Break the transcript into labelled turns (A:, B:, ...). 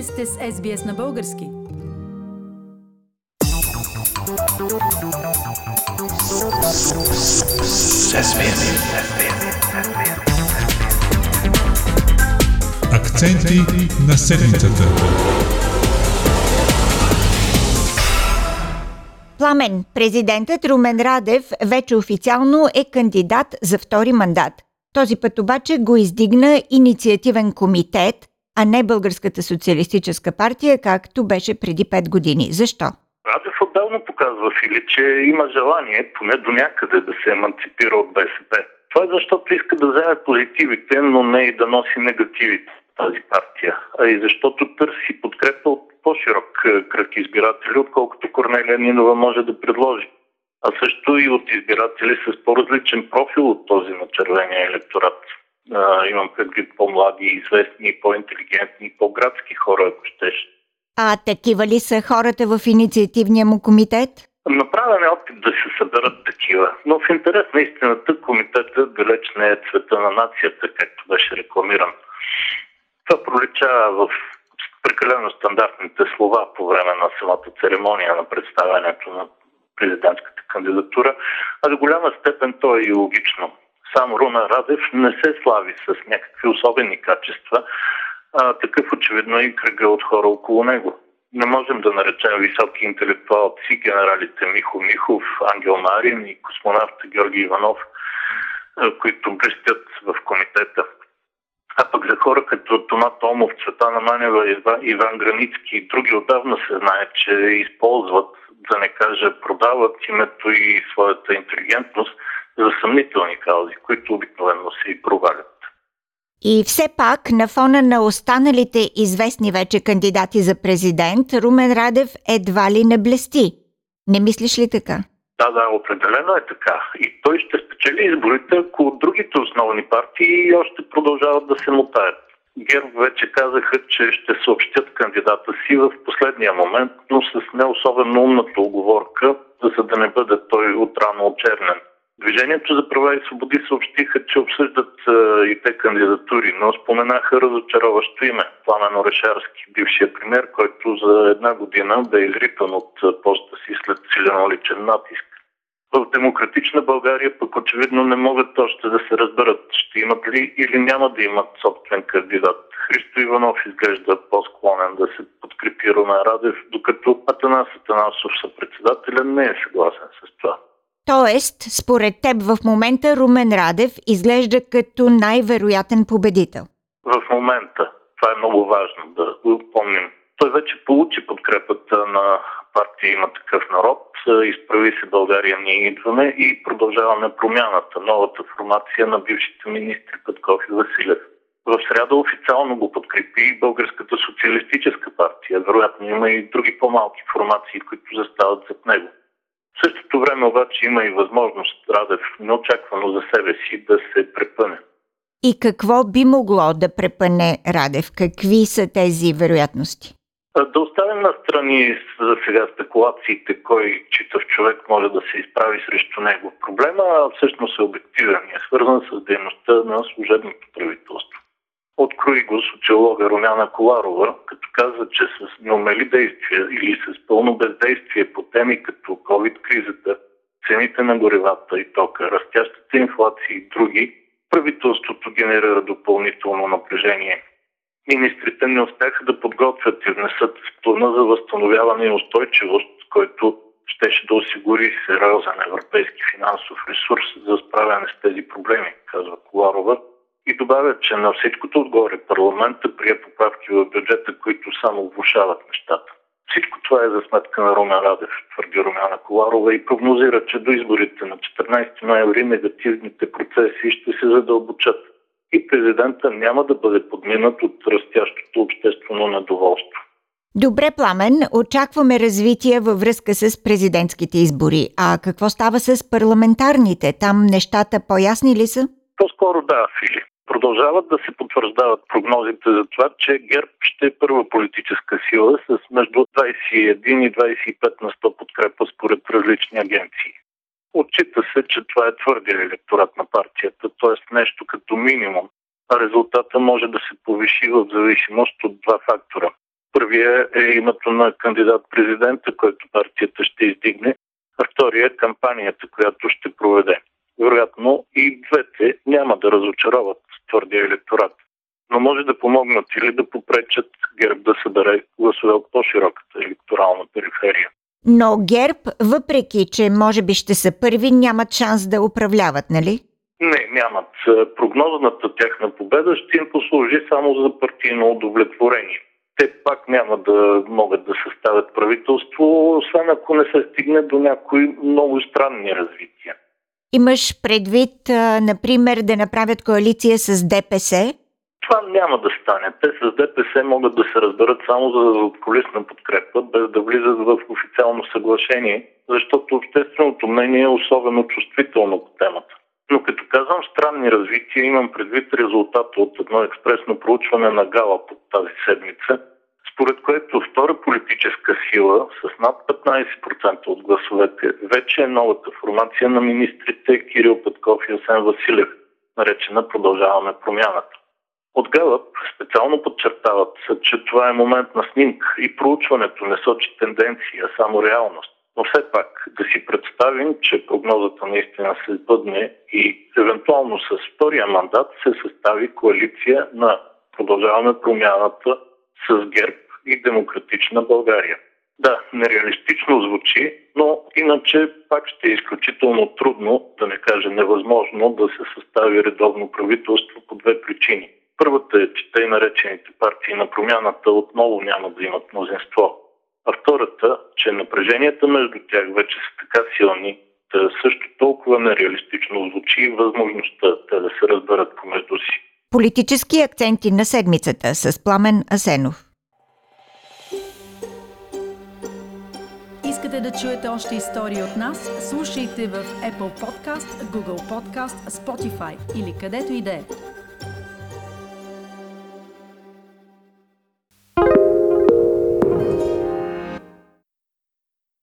A: Вие сте с SBS на български.
B: Акценти на седмицата.
C: Пламен, президентът Румен Радев вече официално е кандидат за втори мандат. Този път обаче го издигна инициативен комитет, а не Българската социалистическа партия, както беше преди 5 години. Защо?
D: Радев отдавна показва Фили, че има желание поне до някъде да се еманципира от БСП. Това е защото иска да вземе позитивите, но не и да носи негативите тази партия, а и защото търси подкрепа от по-широк кръг избиратели, отколкото Корнелия Нинова може да предложи. А също и от избиратели с по-различен профил от този на червения електорат. А, имам предвид по-млади, известни, по-интелигентни, по-градски хора, ако щеш.
C: А такива ли са хората в инициативния му комитет?
D: Направен е опит да се съберат такива, но в интерес на истината комитетът далеч не е цвета на нацията, както беше рекламиран. Това проличава в прекалено стандартните слова по време на самата церемония на представянето на президентската кандидатура, а до голяма степен то е и логично. Сам Руна Радев не се слави с някакви особени качества, а такъв очевидно и кръга от хора около него. Не можем да наречем високи интелектуалци генералите Михо Михов, Ангел Марин и космонавта Георги Иванов, които блестят в комитета. А пък за хора като Тома Томов, Цветана Манева, Иван Границки и други отдавна се знае, че използват, да не кажа продават името и своята интелигентност за съмнителни каузи, които обикновено се и провалят.
C: И все пак, на фона на останалите известни вече кандидати за президент, Румен Радев едва ли не блести. Не мислиш ли така?
D: Да, да, определено е така. И той ще спечели изборите, ако другите основни партии още продължават да се мутаят. ГЕРБ вече казаха, че ще съобщят кандидата си в последния момент, но с не особено умната оговорка, за да не бъде той отрано очернен. Движението за права и свободи съобщиха, че обсъждат и те кандидатури, но споменаха разочароващо име Пламен Орешарски, бившия премьер, който за една година бе изритан от поста си след силен личен натиск. В демократична България пък очевидно не могат още да се разберат ще имат ли или няма да имат собствен кандидат. Христо Иванов изглежда по-склонен да се подкрепи Румен Радев, докато Атанас Атанасов съпредседателя не е съгласен с това.
C: Тоест, според теб в момента Румен Радев изглежда като най-вероятен победител.
D: В момента. Това е много важно да го помним. Той вече получи подкрепата на партия има такъв народ, изправи се България, ние идваме и продължаваме промяната, новата формация на бившите министри Петков и Василев. В среда официално го подкрепи Българската социалистическа партия. Вероятно има и други по-малки формации, които застават зад него. В същото време обаче има и възможност Радев неочаквано за себе си да се препъне.
C: И какво би могло да препъне Радев? Какви са тези вероятности?
D: Да оставим на страни за сега спекулациите, кой читав човек може да се изправи срещу него. Проблема всъщност е обективен и е свързан с дейността на служебното правителство. Открои го социолога Румяна Коларова, каза, че с неумели действия или с пълно бездействие по теми като COVID-кризата, цените на горивата и тока, растящата инфлация и други, правителството генерира допълнително напрежение. Министрите не успяха да подготвят и внесат плана за възстановяване и устойчивост, който щеше да осигури сериозен европейски финансов ресурс за справяне с тези проблеми, казва Коларова. И добавя, че на всичкото отгоре парламента прие поправки в бюджета, които само влушават нещата. Всичко това е за сметка на Румен Радев, твърди Румяна Коларова и прогнозира, че до изборите на 14 ноември негативните процеси ще се задълбочат и президента няма да бъде подминат от растящото обществено недоволство.
C: Добре, Пламен, очакваме развитие във връзка с президентските избори. А какво става с парламентарните? Там нещата по-ясни ли са?
D: По-скоро да, Фили. Продължават да се потвърждават прогнозите за това, че ГЕРБ ще е първа политическа сила с между 21 и 25 на 100 подкрепа според различни агенции. Отчита се, че това е твърдия електорат на партията, т.е. нещо като минимум. А резултата може да се повиши в зависимост от два фактора. Първият е името на кандидат-президента, който партията ще издигне, а втория е кампанията, която ще проведе. Вероятно и двете няма да разочароват твърдия електорат, но може да помогнат или да попречат ГЕРБ да събере гласове от по-широката електорална периферия.
C: Но ГЕРБ, въпреки че може би ще са първи, нямат шанс да управляват, нали?
D: Не, нямат. Прогнозната тяхна победа ще им послужи само за партийно удовлетворение. Те пак няма да могат да съставят правителство, освен ако не се стигне до някои много странни развития.
C: Имаш предвид, например, да направят коалиция с ДПС?
D: Това няма да стане. Те с ДПС могат да се разберат само за задколисна подкрепа, без да влизат в официално съглашение, защото общественото мнение е особено чувствително по темата. Но като казвам странни развития, имам предвид резултата от едно експресно проучване на Гала под тази седмица, според което втора политическа сила с над 15% от гласовете вече е новата формация на министрите Кирил Петков и Асен Василев, наречена Продължаваме промяната. От Галъп специално подчертават, че това е момент на снимка и проучването не сочи тенденция, само реалност. Но все пак да си представим, че прогнозата наистина се сбъдне и евентуално с втория мандат се състави коалиция на Продължаваме промяната с ГЕРБ и Демократична България. Да, нереалистично звучи, но иначе пак ще е изключително трудно, да не кажа невъзможно, да се състави редовно правителство по две причини. Първата е, че тъй наречените партии на промяната отново няма да имат мнозинство. А втората, че напреженията между тях вече са така силни, да също толкова нереалистично звучи възможността те да се разберат помежду си.
C: Политически акценти на седмицата с Пламен Асенов.
A: Искате да чуете още истории от нас? Слушайте в Apple Podcast, Google Podcast, Spotify или където и да е.